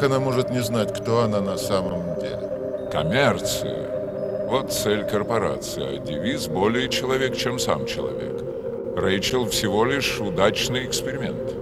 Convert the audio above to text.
Как она может не знать, кто она на самом деле? Коммерция. Вот цель корпорации, а девиз «более человек, чем сам человек». Рэйчел всего лишь удачный эксперимент.